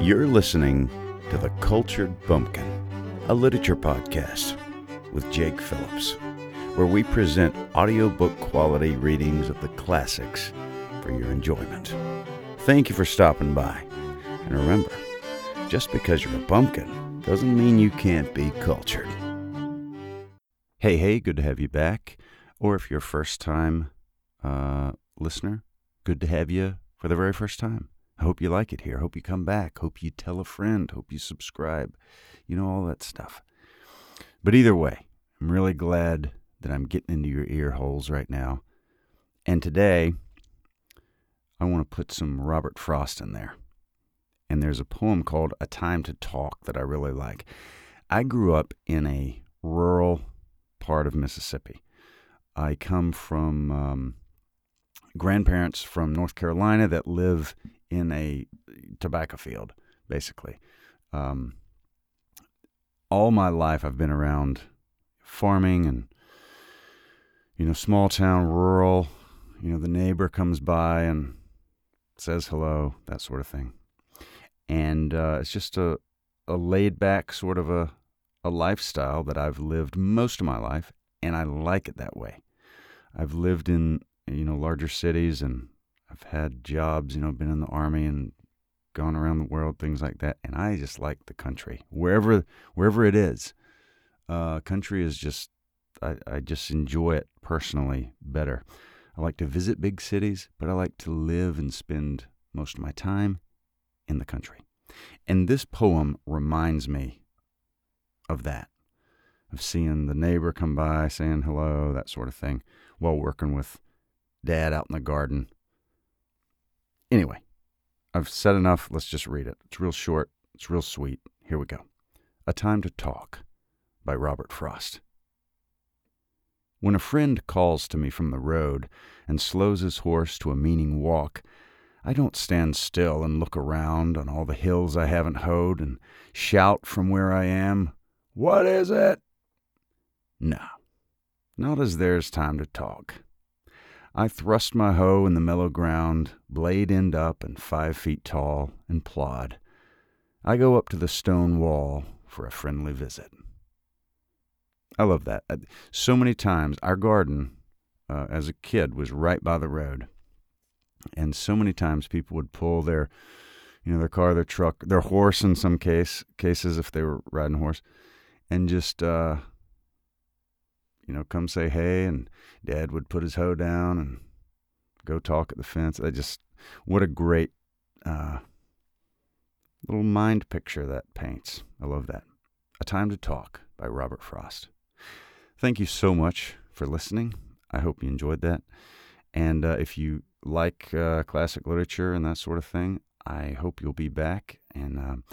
You're listening to The Cultured Bumpkin, a literature podcast with Jake Phillips, where we present audiobook quality readings of the classics for your enjoyment. Thank you for stopping by. And remember, just because you're a bumpkin doesn't mean you can't be cultured. Hey, hey, good to have you back. Or if you're a first time uh, listener, good to have you for the very first time. I hope you like it here. Hope you come back. Hope you tell a friend. Hope you subscribe. You know, all that stuff. But either way, I'm really glad that I'm getting into your ear holes right now. And today, I want to put some Robert Frost in there. And there's a poem called A Time to Talk that I really like. I grew up in a rural part of Mississippi. I come from um, grandparents from North Carolina that live in a tobacco field, basically. Um, all my life, I've been around farming and, you know, small town, rural. You know, the neighbor comes by and says hello, that sort of thing. And uh, it's just a, a laid back sort of a, a lifestyle that I've lived most of my life, and I like it that way. I've lived in, you know, larger cities and I've had jobs, you know, been in the army and gone around the world, things like that. And I just like the country, wherever wherever it is. Uh, country is just, I, I just enjoy it personally better. I like to visit big cities, but I like to live and spend most of my time in the country. And this poem reminds me of that, of seeing the neighbor come by, saying hello, that sort of thing, while working with dad out in the garden Anyway, I've said enough. Let's just read it. It's real short, it's real sweet. Here we go. A Time to Talk by Robert Frost. When a friend calls to me from the road and slows his horse to a meaning walk, I don't stand still and look around on all the hills I haven't hoed and shout from where I am, What is it? No, not as there's time to talk. I thrust my hoe in the mellow ground, blade end up and five feet tall, and plod. I go up to the stone wall for a friendly visit. I love that. Uh, so many times, our garden uh, as a kid was right by the road. And so many times people would pull their, you know, their car, their truck, their horse in some case cases if they were riding horse, and just uh, you know, come say hey, and Dad would put his hoe down and go talk at the fence. I just, what a great uh, little mind picture that paints. I love that. A Time to Talk by Robert Frost. Thank you so much for listening. I hope you enjoyed that. And uh, if you like uh, classic literature and that sort of thing, I hope you'll be back. And um,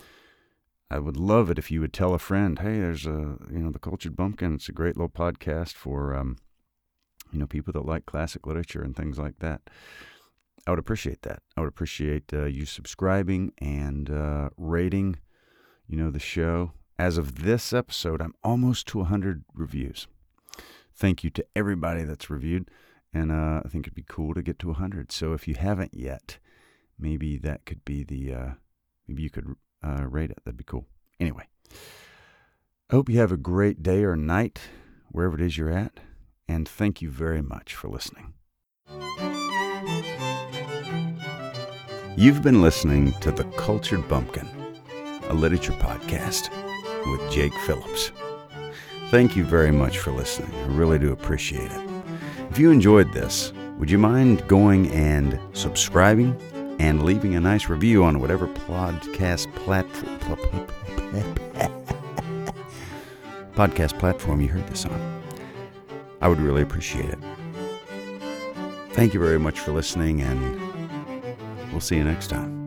I would love it if you would tell a friend, hey, there's a, you know, the Cultured Bumpkin. It's a great little podcast for, um, you know, people that like classic literature and things like that. I would appreciate that. I would appreciate uh, you subscribing and uh, rating, you know, the show. As of this episode, I'm almost to 100 reviews. Thank you to everybody that's reviewed. And uh, I think it'd be cool to get to 100. So if you haven't yet, maybe that could be the, uh, maybe you could uh, rate it. That'd be cool. Anyway, I hope you have a great day or night, wherever it is you're at, and thank you very much for listening. You've been listening to The Cultured Bumpkin, a literature podcast with Jake Phillips. Thank you very much for listening. I really do appreciate it. If you enjoyed this, would you mind going and subscribing and leaving a nice review on whatever podcast platform podcast platform you heard this on. I would really appreciate it. Thank you very much for listening, and we'll see you next time.